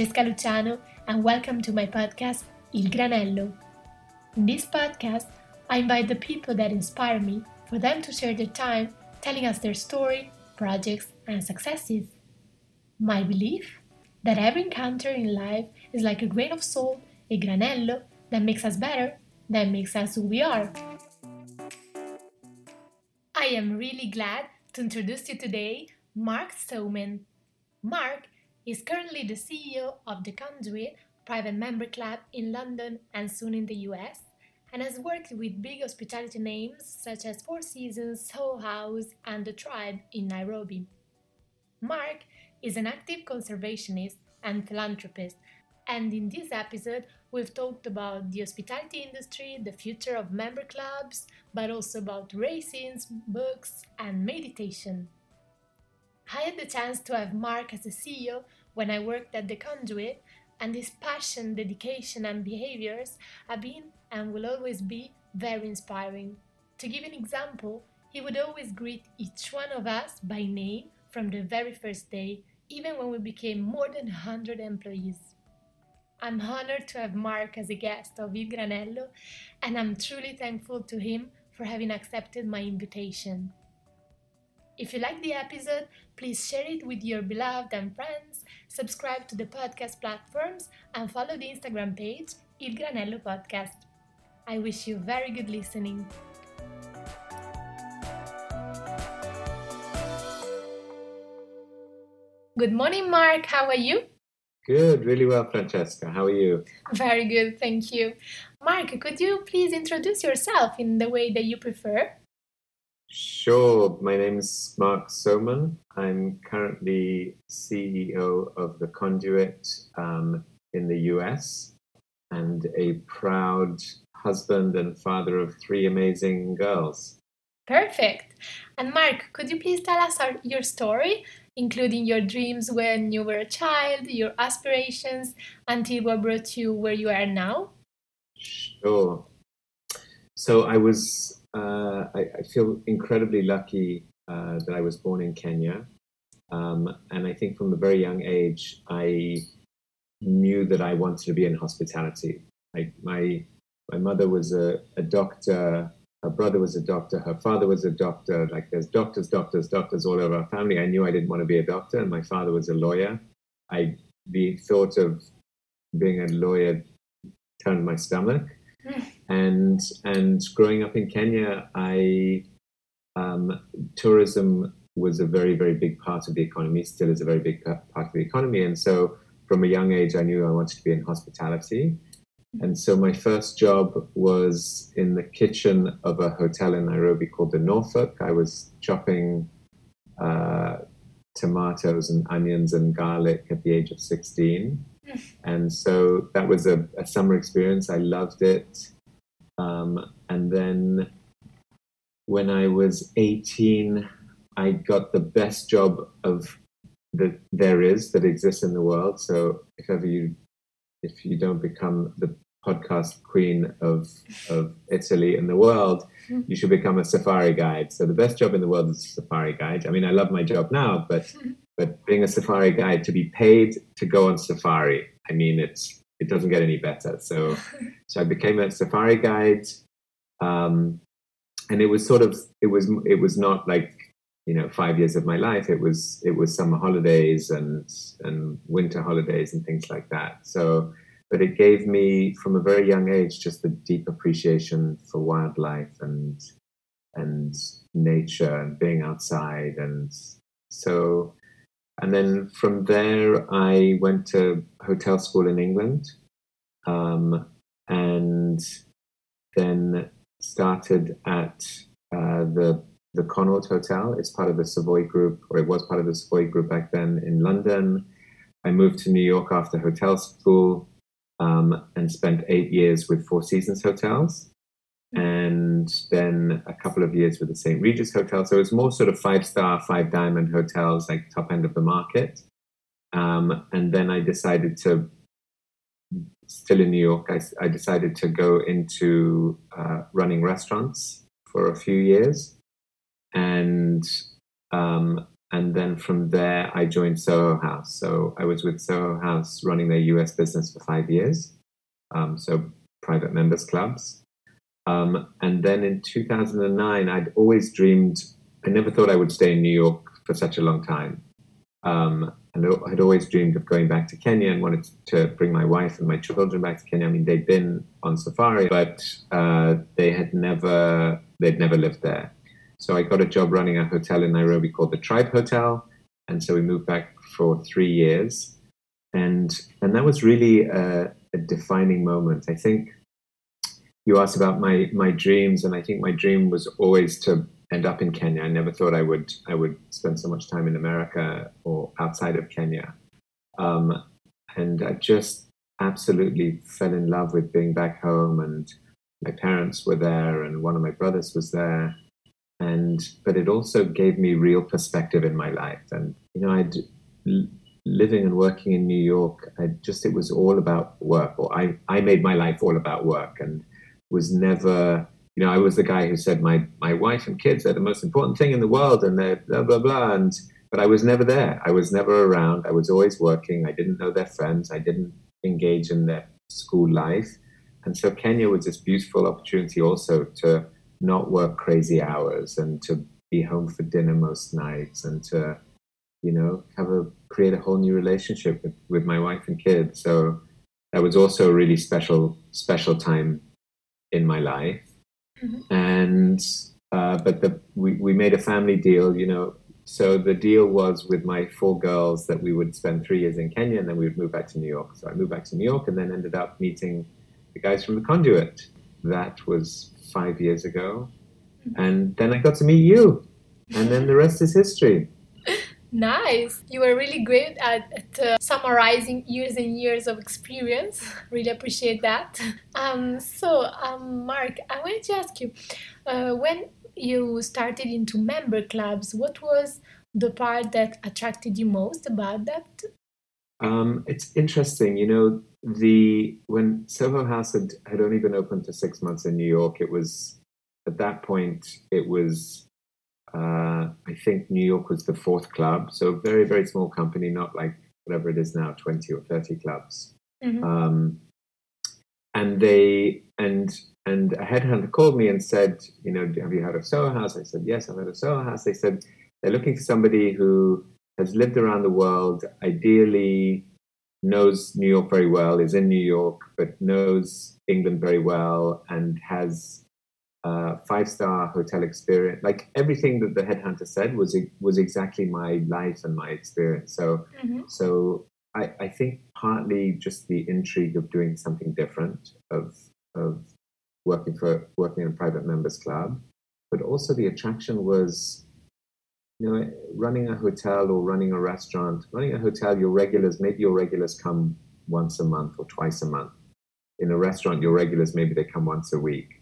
Francesca Luciano and welcome to my podcast Il Granello. In this podcast, I invite the people that inspire me for them to share their time telling us their story, projects, and successes. My belief that every encounter in life is like a grain of salt, a granello that makes us better, that makes us who we are. I am really glad to introduce you today Mark Somen. Mark is currently the CEO of the Conduit private member club in London and soon in the US, and has worked with big hospitality names such as Four Seasons, Soho House, and The Tribe in Nairobi. Mark is an active conservationist and philanthropist, and in this episode, we've talked about the hospitality industry, the future of member clubs, but also about racing, books, and meditation. I had the chance to have Mark as a CEO when I worked at the Conduit, and his passion, dedication, and behaviors have been and will always be very inspiring. To give an example, he would always greet each one of us by name from the very first day, even when we became more than 100 employees. I'm honored to have Mark as a guest of Il Granello, and I'm truly thankful to him for having accepted my invitation. If you like the episode, please share it with your beloved and friends, subscribe to the podcast platforms, and follow the Instagram page Il Granello Podcast. I wish you very good listening. Good morning, Mark. How are you? Good, really well, Francesca. How are you? Very good, thank you. Mark, could you please introduce yourself in the way that you prefer? Sure. My name is Mark Somen. I'm currently CEO of the Conduit um, in the US and a proud husband and father of three amazing girls. Perfect. And Mark, could you please tell us our, your story, including your dreams when you were a child, your aspirations, until what brought you where you are now? Sure. So I was uh, I, I, feel incredibly lucky uh, that I was born in Kenya. Um, and I think from a very young age, I knew that I wanted to be in hospitality. I, my, my mother was a, a doctor, her brother was a doctor, her father was a doctor. Like there's doctors, doctors, doctors all over our family. I knew I didn't want to be a doctor, and my father was a lawyer. I the thought of being a lawyer turned my stomach. And and growing up in Kenya, I um, tourism was a very very big part of the economy. Still is a very big part of the economy, and so from a young age, I knew I wanted to be in hospitality. And so my first job was in the kitchen of a hotel in Nairobi called the Norfolk. I was chopping uh, tomatoes and onions and garlic at the age of 16 and so that was a, a summer experience. I loved it. Um, and then when I was 18, I got the best job of that there is that exists in the world. So if ever you if you don't become the podcast queen of of Italy and the world, you should become a safari guide. So the best job in the world is a safari guide. I mean, I love my job now, but but being a safari guide to be paid to go on safari, I mean, it's it doesn't get any better. So so I became a safari guide, um, and it was sort of it was it was not like you know five years of my life. It was it was summer holidays and and winter holidays and things like that. So but it gave me from a very young age just a deep appreciation for wildlife and and nature and being outside and so and then from there, I went to hotel school in England um, and then started at uh, the the Connaught Hotel. It's part of the Savoy Group, or it was part of the Savoy Group back then in London. I moved to New York after hotel school um, and spent eight years with Four Seasons Hotels and then a couple of years with the St. Regis Hotel. So it's more sort of five star, five diamond hotels, like top end of the market. Um, and then I decided to, still in New York, I, I decided to go into uh, running restaurants for a few years. And um, and then from there, I joined Soho House. So I was with Soho House running their US business for five years. Um, so private members clubs. Um, and then in 2009, I'd always dreamed, I never thought I would stay in New York for such a long time. Um, and I had always dreamed of going back to Kenya and wanted to bring my wife and my children back to Kenya. I mean, they'd been on safari, but uh, they had never, they'd never lived there. So I got a job running a hotel in Nairobi called the Tribe Hotel, and so we moved back for three years, and and that was really a, a defining moment. I think you asked about my my dreams, and I think my dream was always to end up in Kenya. I never thought I would I would spend so much time in America or outside of Kenya, um, and I just absolutely fell in love with being back home and my parents were there and one of my brothers was there. And but it also gave me real perspective in my life. And you know i'd living and working in new york i just it was all about work or i i made my life all about work. And was never you know i was the guy who said my my wife and kids are the most important thing in the world and they're blah blah blah. And but i was never there. I was never around. I was always working. I didn't know their friends. I didn't engage in their school life. And so kenya was this beautiful opportunity also to not work crazy hours and to be home for dinner most nights and to you know have a create a whole new relationship with, with my wife and kids. So that was also a really special special time in my life mm-hmm. and uh, but the we, we made a family deal you know so the deal was with my four girls that we would spend three years in kenya and then we would move back to new york so i moved back to new york and then ended up meeting the guys from the conduit that was five years ago. And then I got to meet you. And then the rest is history. Nice. You were really great at, at uh, summarizing years and years of experience. really appreciate that. Um, so, um, Mark, I wanted to ask you uh, when you started into member clubs, what was the part that attracted you most about that? Um, it's interesting. You know, the when Soho House had, had only been open for six months in New York, it was at that point it was uh, I think New York was the fourth club, so very very small company, not like whatever it is now, twenty or thirty clubs. Mm-hmm. Um, and they and and a headhunter called me and said, you know, have you heard of Soho House? I said, yes, I've heard of Soho House. They said they're looking for somebody who has lived around the world, ideally knows New York very well, is in New York, but knows England very well, and has a five star hotel experience. Like everything that the headhunter said was was exactly my life and my experience. So mm-hmm. so I, I think partly just the intrigue of doing something different, of of working for working in a private members club, but also the attraction was you know, running a hotel or running a restaurant, running a hotel, your regulars, maybe your regulars come once a month or twice a month. In a restaurant, your regulars, maybe they come once a week.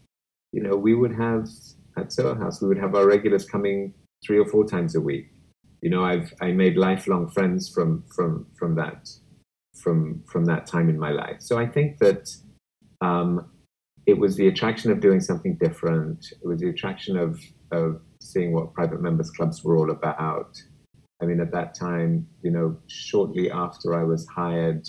You know, we would have at Soho House, we would have our regulars coming three or four times a week. You know, I've I made lifelong friends from from from that from from that time in my life. So I think that um, it was the attraction of doing something different. It was the attraction of of seeing what private members clubs were all about. I mean, at that time, you know, shortly after I was hired,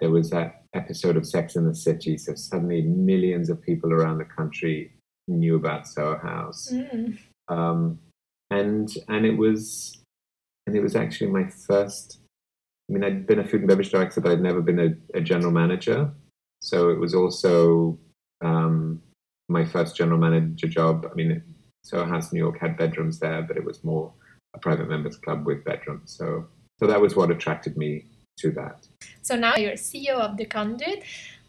there was that episode of Sex in the City. So suddenly, millions of people around the country knew about Soho House, mm. um, and and it was and it was actually my first. I mean, I'd been a food and beverage director, but I'd never been a, a general manager. So it was also um, my first general manager job. I mean, Soho House New York had bedrooms there, but it was more a private members club with bedrooms. So, so that was what attracted me to that. So now you're CEO of the Conduit.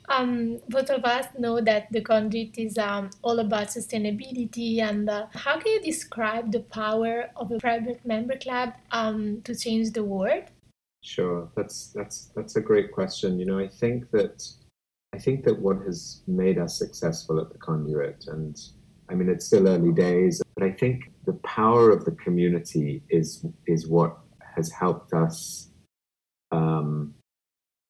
Um, both of us know that the Conduit is um, all about sustainability. And uh, how can you describe the power of a private member club um, to change the world? Sure, that's that's that's a great question. You know, I think that I think that what has made us successful at the Conduit and I mean, it's still early days, but I think the power of the community is is what has helped us um,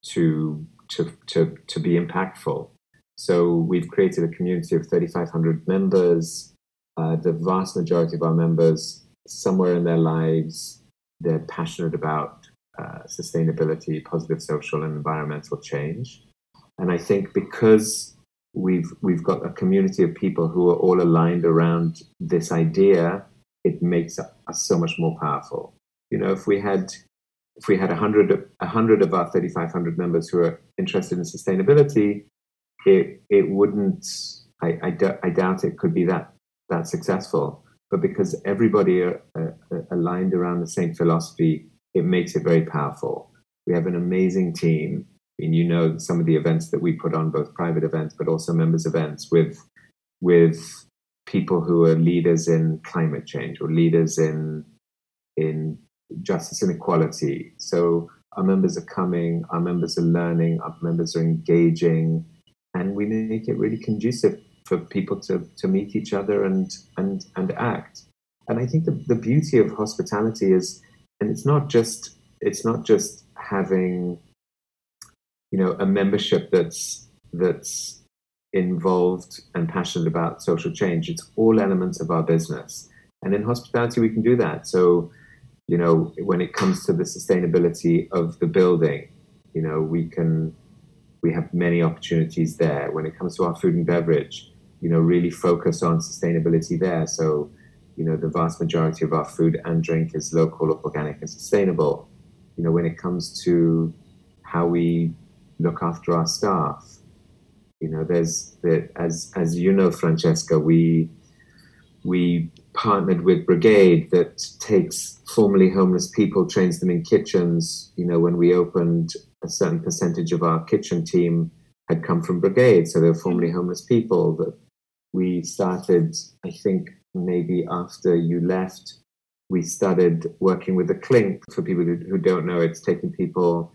to to to to be impactful. So we've created a community of 3,500 members. Uh, the vast majority of our members, somewhere in their lives, they're passionate about uh, sustainability, positive social and environmental change. And I think because we've we've got a community of people who are all aligned around this idea, it makes us so much more powerful. You know, if we had if we had a hundred a hundred of our 3,500 members who are interested in sustainability, it it wouldn't. I, doubt it could be that that successful. But because everybody are, are, are aligned around the same philosophy, it makes it very powerful. We have an amazing team. I mean, you know some of the events that we put on, both private events but also members events, with with people who are leaders in climate change or leaders in in justice and equality. So our members are coming, our members are learning, our members are engaging, and we make it really conducive for people to, to meet each other and, and, and act. And I think the, the beauty of hospitality is, and it's not just it's not just having you know a membership that's that's involved and passionate about social change. It's all elements of our business. And in hospitality, we can do that. So you know, when it comes to the sustainability of the building, you know, we can, we have many opportunities there. When it comes to our food and beverage, you know, really focus on sustainability there. So, you know, the vast majority of our food and drink is local, organic, and sustainable. You know, when it comes to how we look after our staff, you know, there's the, as as you know, Francesca, we we partnered with Brigade that takes formerly homeless people, trains them in kitchens. You know, when we opened, a certain percentage of our kitchen team had come from Brigade, so they were formerly homeless people. That we started, I think, maybe after you left, we started working with the Clink. For people who, who don't know, it's taking people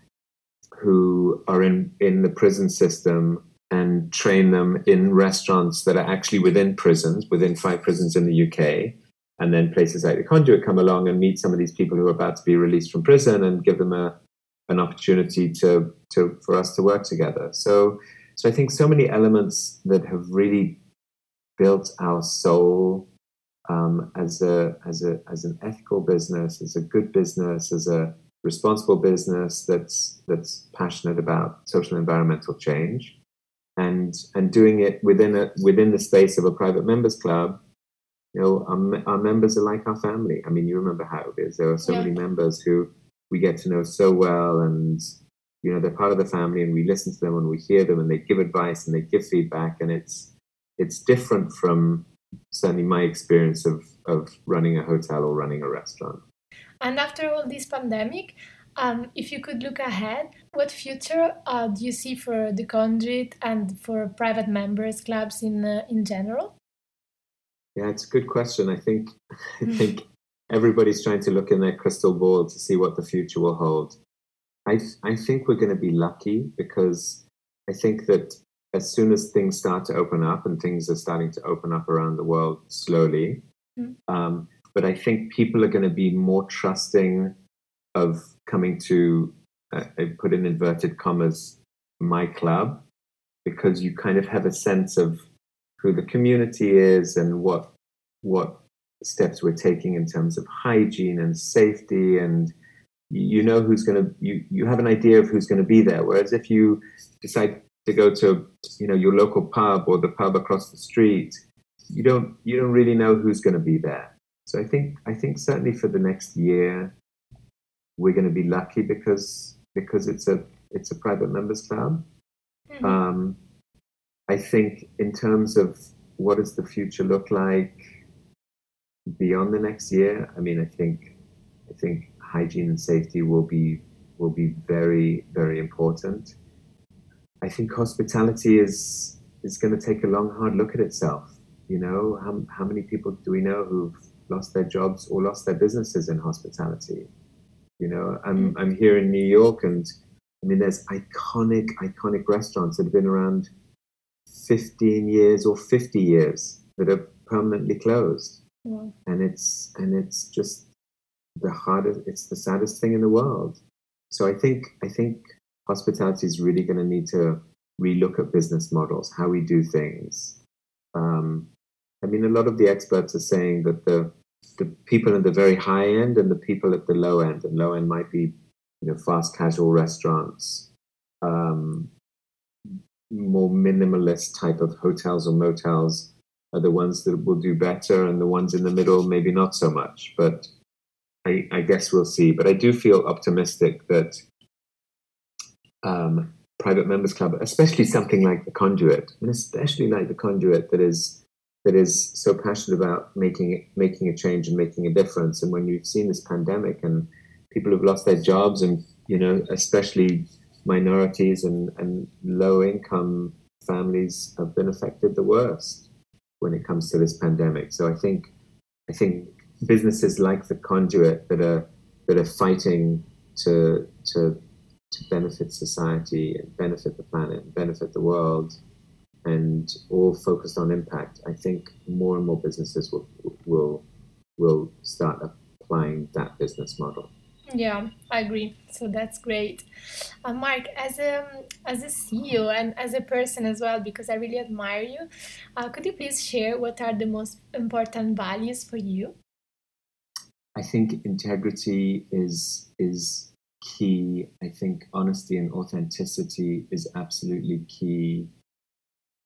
who are in in the prison system and train them in restaurants that are actually within prisons, within five prisons in the UK. And then places like the Conduit come along and meet some of these people who are about to be released from prison and give them a, an opportunity to, to for us to work together. So, so I think so many elements that have really built our soul um, as a as a as an ethical business, as a good business, as a responsible business that's that's passionate about social and environmental change and and doing it within a within the space of a private members club you know our, our members are like our family. I mean you remember how it is. There are so yeah. many members who we get to know so well and you know they're part of the family and we listen to them and we hear them and they give advice and they give feedback. And it's it's different from certainly my experience of of running a hotel or running a restaurant. And after all this pandemic um, if you could look ahead, what future uh, do you see for the conduit and for private members clubs in uh, in general? Yeah, it's a good question. I think I think everybody's trying to look in their crystal ball to see what the future will hold. I I think we're going to be lucky because I think that as soon as things start to open up and things are starting to open up around the world slowly, mm. um, but I think people are going to be more trusting of coming to, uh, I put in inverted commas, my club, because you kind of have a sense of who the community is and what what steps we're taking in terms of hygiene and safety. And you know who's going to you you have an idea of who's going to be there. Whereas if you decide to go to you know your local pub or the pub across the street you don't you don't really know who's going to be there. So i think i think certainly for the next year we're going to be lucky because because it's a it's a private members club. Mm-hmm. Um, I think in terms of what does the future look like beyond the next year, I mean, I think I think hygiene and safety will be will be very very important. I think hospitality is is going to take a long hard look at itself. You know, how how many people do we know who've lost their jobs or lost their businesses in hospitality? You know, I'm mm. I'm here in New York, and I mean, there's iconic iconic restaurants that have been around 15 years or 50 years that are permanently closed, yeah. and it's and it's just the hardest. It's the saddest thing in the world. So I think I think hospitality is really going to need to relook at business models, how we do things. Um, I mean, a lot of the experts are saying that the the people at the very high end and the people at the low end. And low end might be, you know, fast casual restaurants, um, more minimalist type of hotels or motels are the ones that will do better, and the ones in the middle maybe not so much. But I, I guess we'll see. But I do feel optimistic that um, private members club, especially something like the conduit, and especially like the conduit that is that is so passionate about making making a change and making a difference. And when you've seen this pandemic and people have lost their jobs, and you know, especially minorities and, and low income families have been affected the worst when it comes to this pandemic. So I think I think businesses like the conduit that are that are fighting to to to benefit society and benefit the planet and benefit the world and all focused on impact, I think more and more businesses will will will start applying that business model. Yeah, I agree. So that's great, uh, Mark. As a as a CEO and as a person as well, because I really admire you. Uh, could you please share what are the most important values for you? I think integrity is is key. I think honesty and authenticity is absolutely key.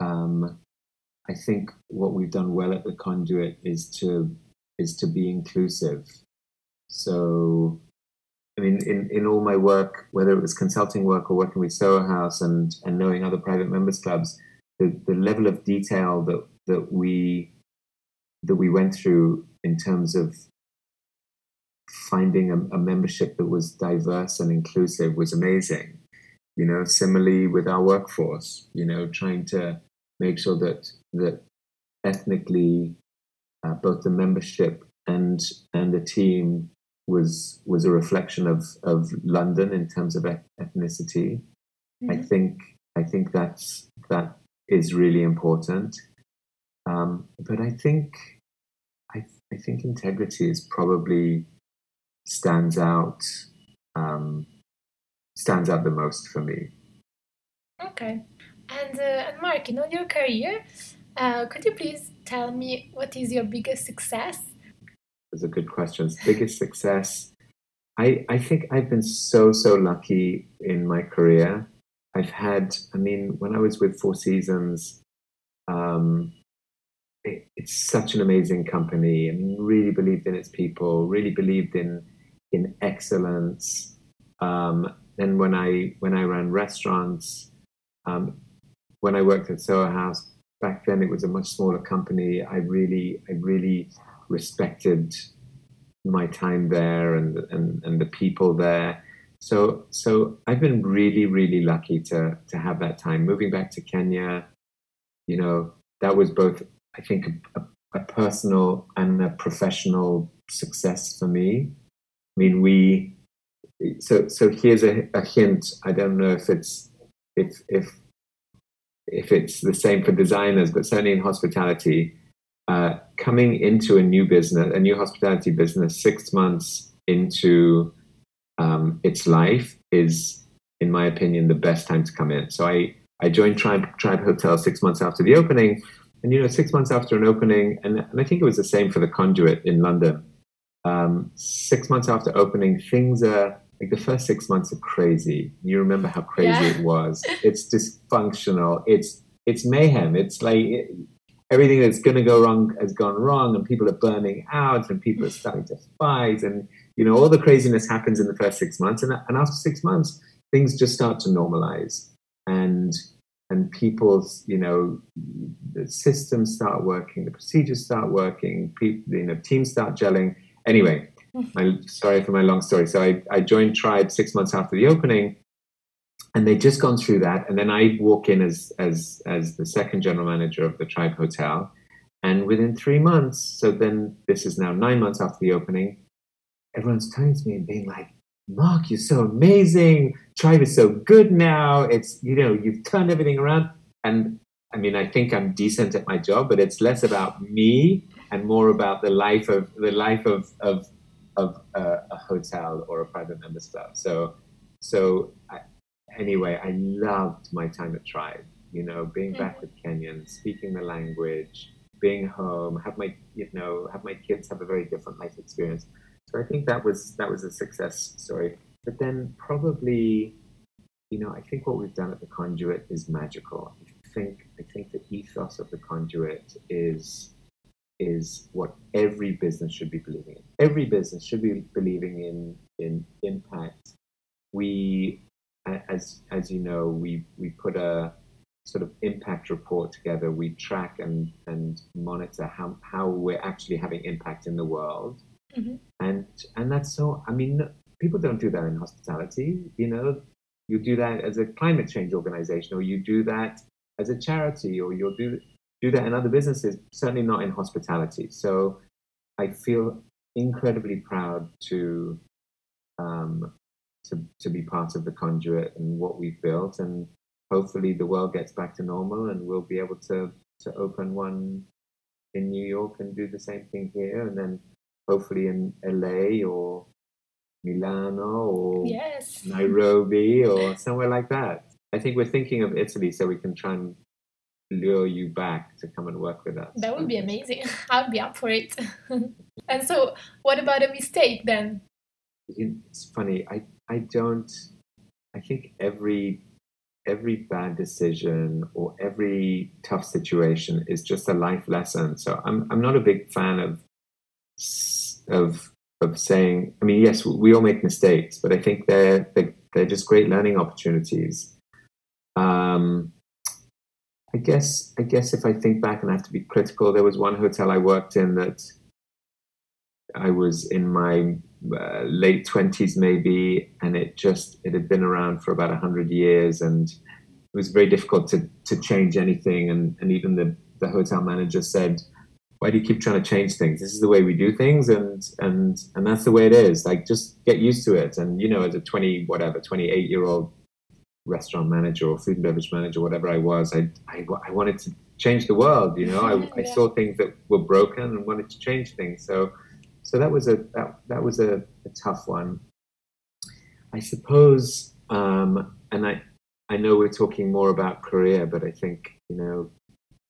Um, I think what we've done well at the conduit is to is to be inclusive. So, I mean, in, in all my work, whether it was consulting work or working with Soho House and and knowing other private members clubs, the, the level of detail that that we that we went through in terms of finding a, a membership that was diverse and inclusive was amazing. You know, similarly with our workforce, you know, trying to make sure that that ethnically uh, both the membership and and the team was was a reflection of of London in terms of ethnicity. Mm-hmm. I think I think that's that is really important. Um, but I think I I think integrity is probably stands out um, stands out the most for me. Okay, and uh, and Mark, in your career, uh, could you please tell me what is your biggest success? That's a good question. Biggest success. I, I think I've been so, so lucky in my career. I've had, I mean, when I was with Four Seasons, um, it, it's such an amazing company. I really believed in its people, really believed in in excellence. Um, and when I when I ran restaurants, um, when I worked at Soho House back then, it was a much smaller company. I really I really respected my time there and and, and the people there. So so I've been really really lucky to to have that time. Moving back to Kenya, you know, that was both I think a, a personal and a professional success for me. I mean, we. So so here's a, a hint. I don't know if it's if if if it's the same for designers, but certainly in hospitality, uh, coming into a new business, a new hospitality business, six months into um, its life is, in my opinion, the best time to come in. So I I joined Tribe Tribe Hotel six months after the opening, and you know, six months after an opening, and, and I think it was the same for the Conduit in London um, six months after opening, things are like the first six months are crazy. You remember how crazy yeah. it was. It's dysfunctional. It's it's mayhem. It's like it, everything that's going to go wrong has gone wrong, and people are burning out, and people are starting to fight, and you know all the craziness happens in the first six months, and, and after six months, things just start to normalize, and and people's you know the systems start working, the procedures start working, people you know teams start gelling Anyway, Mm-hmm. my, sorry for my long story. So I, I joined Tribe six months after the opening, and they'd just gone through that. And then I walk in as as as the second general manager of the Tribe Hotel, and within three months, so then this is now nine months after the opening, everyone's turning to me and being like, "Mark, you're so amazing. Tribe is so good now. It's you know you've turned everything around." And I mean, I think I'm decent at my job, but it's less about me and more about the life of the life of of, of uh, a hotel or a private members club. So so I, anyway, I loved my time at Tribe. You know, being back with Kenyans, speaking the language, being home, have my you know have my kids have a very different life experience. So I think that was that was a success story. But then probably, you know, I think what we've done at the Conduit is magical. I think I think the ethos of the Conduit is is what every business should be believing in. Every business should be believing in in impact. We, as as you know, we we put a sort of impact report together. We track and and monitor how how we're actually having impact in the world, mm-hmm. and and that's so. I mean, people don't do that in hospitality. You know, you do that as a climate change organization, or you do that as a charity, or you'll do do that in other businesses, certainly not in hospitality. So I feel incredibly proud to um, to to be part of the conduit and what we've built, and hopefully the world gets back to normal, and we'll be able to to open one in New York and do the same thing here, and then hopefully in LA or Milano or yes. Nairobi or somewhere like that. I think we're thinking of Italy so we can try and lure you back to come and work with us. That would be amazing. I'd be up for it. and so, what about a mistake then? It's funny. I I don't. I think every every bad decision or every tough situation is just a life lesson. So I'm I'm not a big fan of of of saying. I mean, yes, we all make mistakes, but I think they're they're, they're just great learning opportunities. Um, I guess I guess if I think back and I have to be critical, there was one hotel I worked in that I was in my uh, late twenties maybe, and it just it had been around for about hundred years, and it was very difficult to to change anything. And and even the the hotel manager said, "Why do you keep trying to change things? This is the way we do things, and and and that's the way it is. Like just get used to it." And you know, as a twenty whatever twenty eight year old restaurant manager or food and beverage manager, whatever I was, I, I, I wanted to change the world. You know, I, yeah. I, saw things that were broken and wanted to change things. So, so that was a that, that was a, a tough one. I suppose, um, and I I know we're talking more about career, but I think you know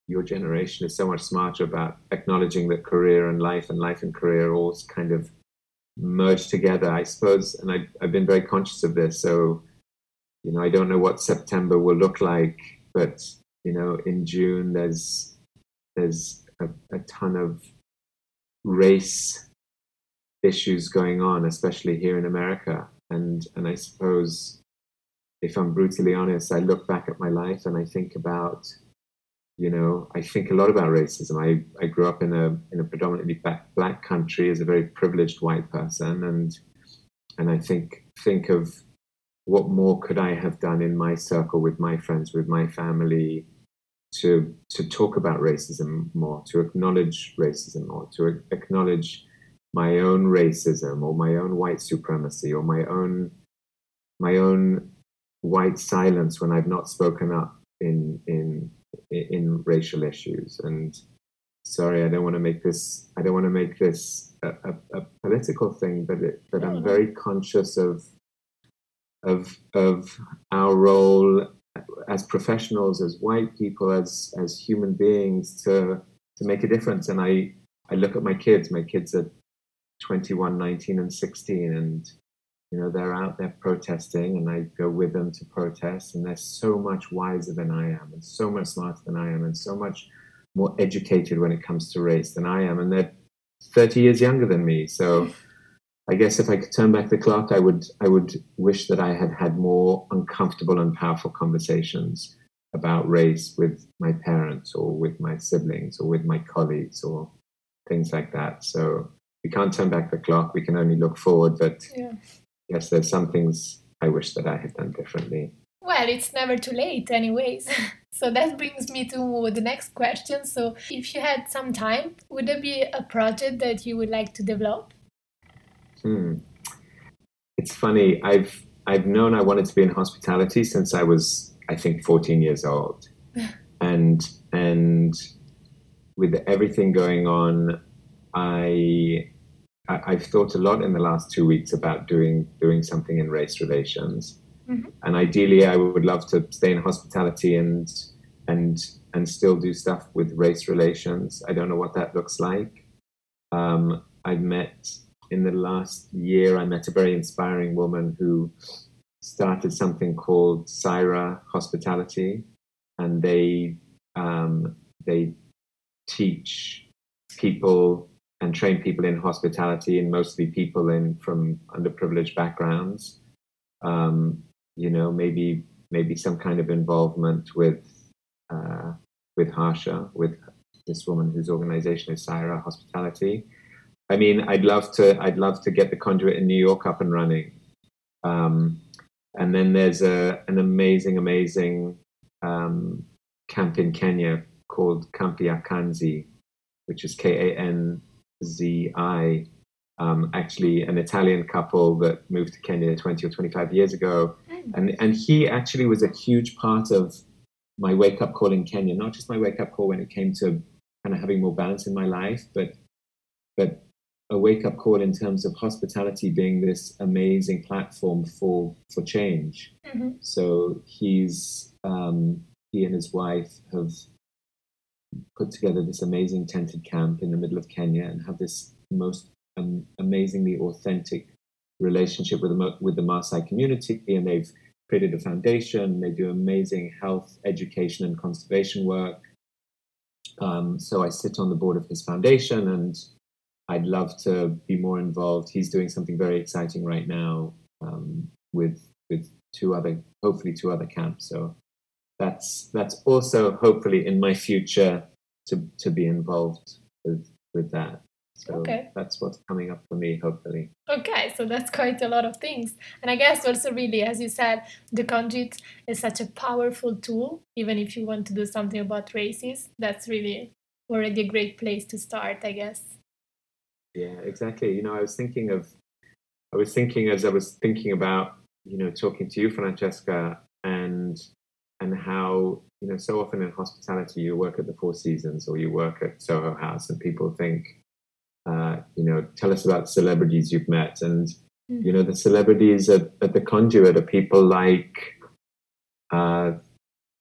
your generation is so much smarter about acknowledging that career and life and life and career all kind of merge together. I suppose, and I, I've been very conscious of this. So you know, I don't know what September will look like, but you know, in June there's there's a, a ton of race issues going on, especially here in America. And and I suppose, if I'm brutally honest, I look back at my life and I think about, you know, I think a lot about racism. I, I grew up in a in a predominantly black, black country as a very privileged white person, and and I think think of what more could I have done in my circle with my friends, with my family, to to talk about racism more, to acknowledge racism more, to acknowledge my own racism or my own white supremacy or my own my own white silence when I've not spoken up in in in racial issues. And sorry, I don't want to make this I don't want to make this a, a, a political thing, but it, but I'm very conscious of of of our role as professionals, as white people, as as human beings to to make a difference. And I I look at my kids. My kids are 21, 19, and 16, and you know they're out there protesting, and I go with them to protest, and they're so much wiser than I am, and so much smarter than I am, and so much more educated when it comes to race than I am, and they're 30 years younger than me. So I guess if I could turn back the clock, I would I would wish that I had had more uncomfortable and powerful conversations about race with my parents or with my siblings or with my colleagues or things like that. So we can't turn back the clock. We can only look forward. But yeah. yes, there's some things I wish that I had done differently. Well, it's never too late, anyways. so that brings me to the next question. So, if you had some time, would there be a project that you would like to develop? Hmm. It's funny. I've I've known I wanted to be in hospitality since I was, I think, 14 years old, and and with everything going on, I, I have thought a lot in the last two weeks about doing doing something in race relations, mm-hmm. and ideally, I would love to stay in hospitality and and and still do stuff with race relations. I don't know what that looks like. Um, I've met in the last year, I met a very inspiring woman who started something called Syra Hospitality, and they um, they teach people and train people in hospitality, and mostly people in from underprivileged backgrounds. Um, you know, maybe maybe some kind of involvement with uh, with Harsha, with this woman whose organization is Syra Hospitality. I mean, I'd love to. I'd love to get the conduit in New York up and running. Um, and then there's a an amazing, amazing um, camp in Kenya called Kampi ya Kanzi, which is K A N Z I. Um, actually, an Italian couple that moved to Kenya 20 or 25 years ago, and and he actually was a huge part of my wake up call in Kenya. Not just my wake up call when it came to kind of having more balance in my life, but but a wake up call in terms of hospitality being this amazing platform for for change. Mm-hmm. So he's um, he and his wife have put together this amazing tented camp in the middle of Kenya and have this most um, amazingly authentic relationship with the with the Maasai community, and they've created a foundation. They do amazing health, education, and conservation work. Um, so I sit on the board of his foundation, and I'd love to be more involved. He's doing something very exciting right now um, with with two other, hopefully two other camps. So that's that's also hopefully in my future to to be involved with with that. So okay. that's what's coming up for me, hopefully. Okay, so that's quite a lot of things. And I guess also, really, as you said, the conduit is such a powerful tool. Even if you want to do something about races, that's really already a great place to start, I guess. Yeah, exactly. You know, I was thinking of, I was thinking as I was thinking about, you know, talking to you, Francesca, and and how you know so often in hospitality you work at the Four Seasons or you work at Soho House, and people think, uh, you know, tell us about celebrities you've met, and mm-hmm. you know, the celebrities at, at the Conduit are people like, uh,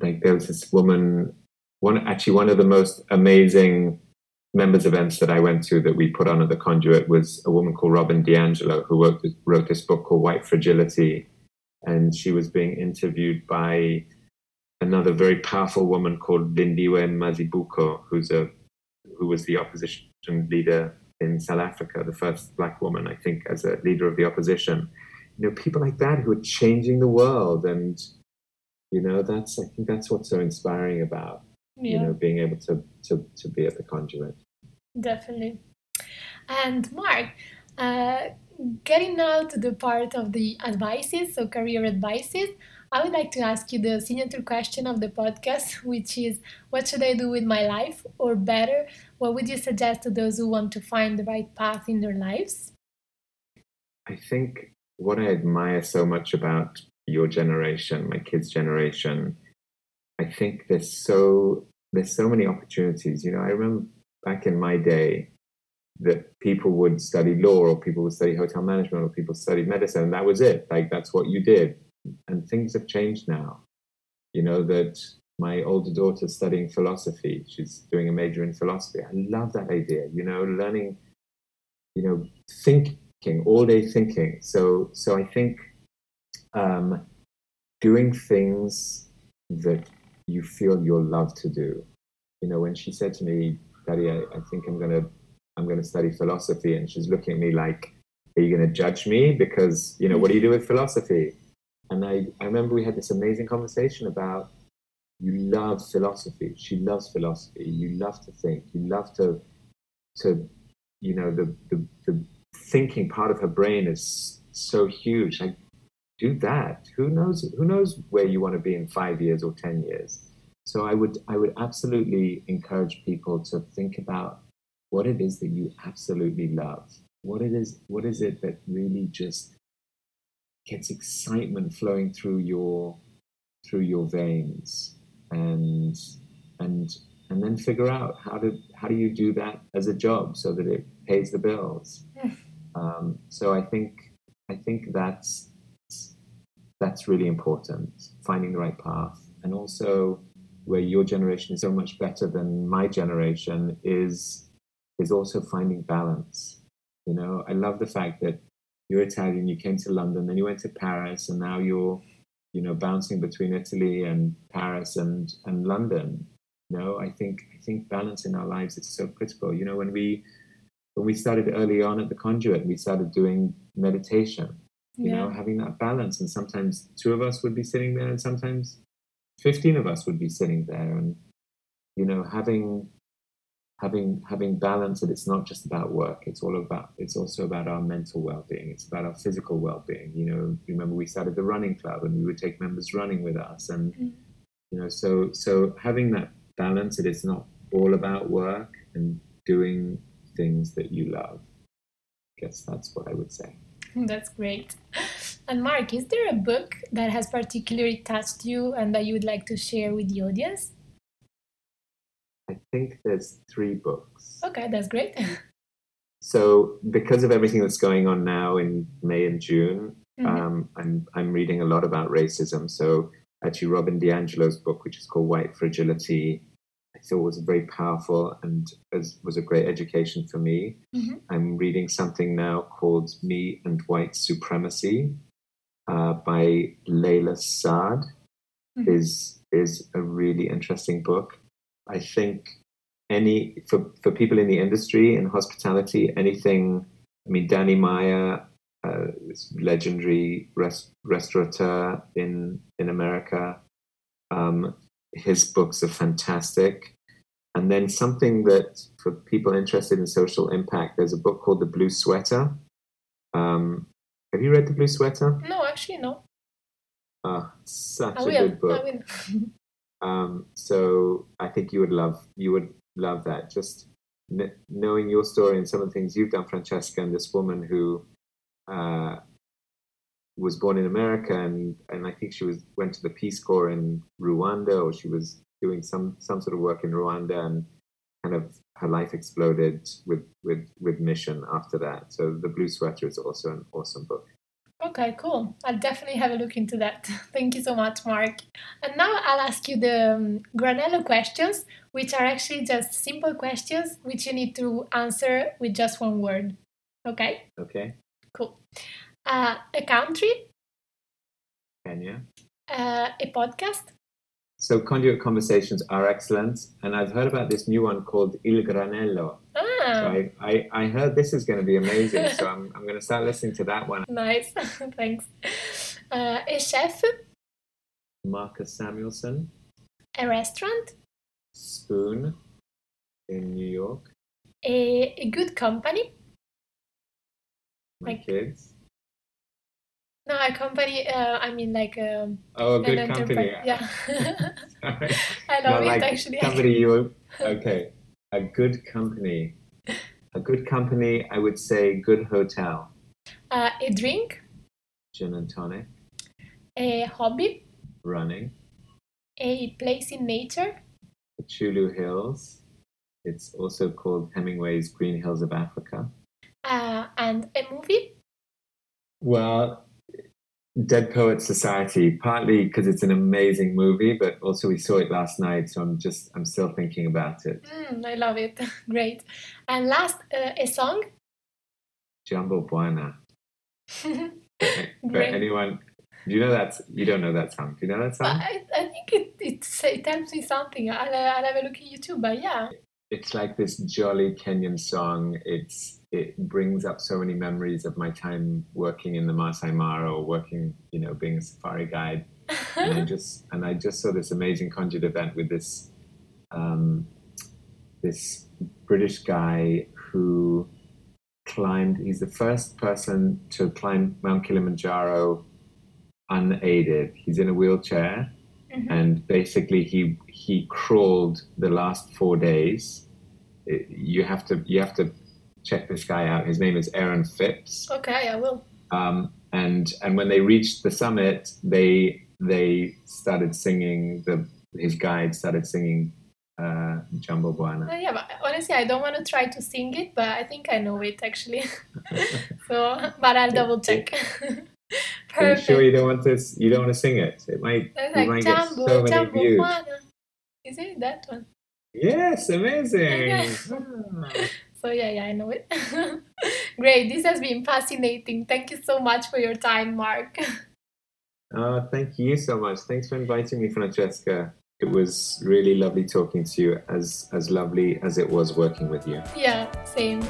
like there was this woman, one actually one of the most amazing members events that I went to that we put on at the Conduit was a woman called Robin DiAngelo who wrote, wrote this book called White Fragility. And she was being interviewed by another very powerful woman called Lindiwe Mazibuko, who's a who was the opposition leader in South Africa, the first black woman, I think, as a leader of the opposition. You know, people like that who are changing the world, and you know, that's I think that's what's so inspiring about yeah. you know being able to to to be at the conduit. Definitely. And mark uh, getting now to the part of the advices so career advices i would like to ask you the signature question of the podcast which is what should i do with my life? Or better what would you suggest to those who want to find the right path in their lives? I think what i admire so much about your generation my kids generation I think there's so there's so many opportunities. You know, I remember back in my day that people would study law or people would study hotel management or people studied medicine and that was it. Like that's what you did. And things have changed now. You know, that my older daughter's studying philosophy. She's doing a major in philosophy. I love that idea, you know, learning, you know, thinking, all day thinking. So so I think um, doing things that you feel you're loved to do. You know, when she said to me, Daddy, I, I think I'm gonna I'm gonna study philosophy, and she's looking at me like, Are you gonna judge me? Because, you know, what do you do with philosophy? And I, I remember we had this amazing conversation about you love philosophy. She loves philosophy. You love to think. You love to to you know, the the, the thinking part of her brain is so huge. Like do that. Who knows? Who knows where you want to be in five years or ten years? So I would I would absolutely encourage people to think about what it is that you absolutely love. What it is what is it that really just gets excitement flowing through your through your veins and and and then figure out how to how do you do that as a job so that it pays the bills. um, so I think I think that's that's really important, finding the right path. And also, where your generation is so much better than my generation is is also finding balance. You know, I love the fact that you're Italian, you came to London, then you went to Paris, and now you're, you know, bouncing between Italy and Paris and and London. You know, I think I think balance in our lives is so critical. You know, when we when we started early on at the conduit, we started doing meditation. You yeah. know, having that balance, and sometimes two of us would be sitting there, and sometimes 15 of us would be sitting there. And you know having having having balance that it's not just about work it's all about it's also about our mental well-being. It's about our physical well-being. You know remember we started the running club and we would take members running with us. And mm. you know so so having that balance that it's not all about work and doing things that you love i guess that's what i would say that's great and Mark, is there a book that has particularly touched you and that you would like to share with the audience? I think there's three books. Okay, that's great. so, because of everything that's going on now in May and June, mm-hmm. um, I'm I'm reading a lot about racism. So, actually, Robin DiAngelo's book, which is called White Fragility, I thought was very powerful and was a great education for me. Mm-hmm. I'm reading something now called Me and White Supremacy, uh, by Layla Saad mm-hmm. is is a really interesting book. I think any for for people in the industry in hospitality, anything. I mean, Danny Meyer, uh, this legendary rest, restaurateur in in America. Um, his books are fantastic. And then something that for people interested in social impact, there's a book called The Blue Sweater. Um, have you read The Blue Sweater? No, actually, no. Ah, such I a will. good book. I um, so I think you would love you would love that. Just n- knowing your story and some of the things you've done, Francesca, and this woman who uh, was born in America and and I think she was went to the Peace Corps in Rwanda, or she was doing some some sort of work in Rwanda and kind of her life exploded with with with mission after that. So the Blue Sweater is also an awesome book. Okay, cool. I'll definitely have a look into that. Thank you so much, Mark. And now I'll ask you the um, Granello questions, which are actually just simple questions which you need to answer with just one word. Okay? Okay. Cool. Uh, a country? Kenya. Uh, a podcast? So conduit conversations are excellent, and I've heard about this new one called Il Granello. Ah. So I, I, I heard this is going to be amazing, so I'm, I'm going to start listening to that one. Nice, thanks. Uh, a chef? Marcus Samuelsson. A restaurant? Spoon in New York. A, a good company? My like, kids. No, a company. Uh, I mean, like um, oh, a good company. Yeah, I love it like actually. Company, you okay? A good company. A good company. I would say good hotel. Uh, a drink. Gin and tonic. A hobby. Running. A place in nature. The Chyulu Hills. It's also called Hemingway's Green Hills of Africa. Uh, and a movie. Well, Dead Poet Society, partly because it's an amazing movie, but also we saw it last night, so I'm just I'm still thinking about it. Mm, I love it. Great. And last, uh, a song. Jambo Bwana. But anyone, do you know that? You don't know that song. Do you know that song? I, I think it, it, it tells me something. I'll, I'll have a look at YouTube, but yeah. It's like this jolly Kenyan song. It's it brings up so many memories of my time working in the Masai Mara or working, you know, being a safari guide. and I just and I just saw this amazing conduit event with this um, this British guy who climbed. He's the first person to climb Mount Kilimanjaro unaided. He's in a wheelchair, mm-hmm. and basically he he crawled the last four days. It, you have to you have to check this guy out. His name is Aaron Phipps. Okay, I will. Um, and and when they reached the summit, they they started singing. The his guide started singing uh, Jambo Bwana. Uh, yeah, but honestly, I don't want to try to sing it, but I think I know it actually. so, but I'll double check. Perfect. Are you sure you don't want to? You don't want to sing it? It might. It's like, might Jambo, get so many Jambo views. Is it that one? Yes, amazing. So yeah, yeah, I know it. Great. This has been fascinating. Thank you so much for your time, Mark. Uh, thank you so much. Thanks for inviting me, Francesca. It was really lovely talking to you, as as lovely as it was working with you. Yeah, same.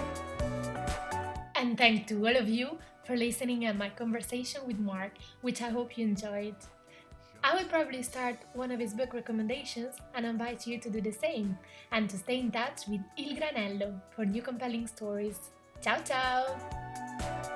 And thank to all of you for listening to my conversation with Mark, which I hope you enjoyed. I will probably start one of his book recommendations and invite you to do the same and to stay in touch with Il Granello for new compelling stories. Ciao ciao!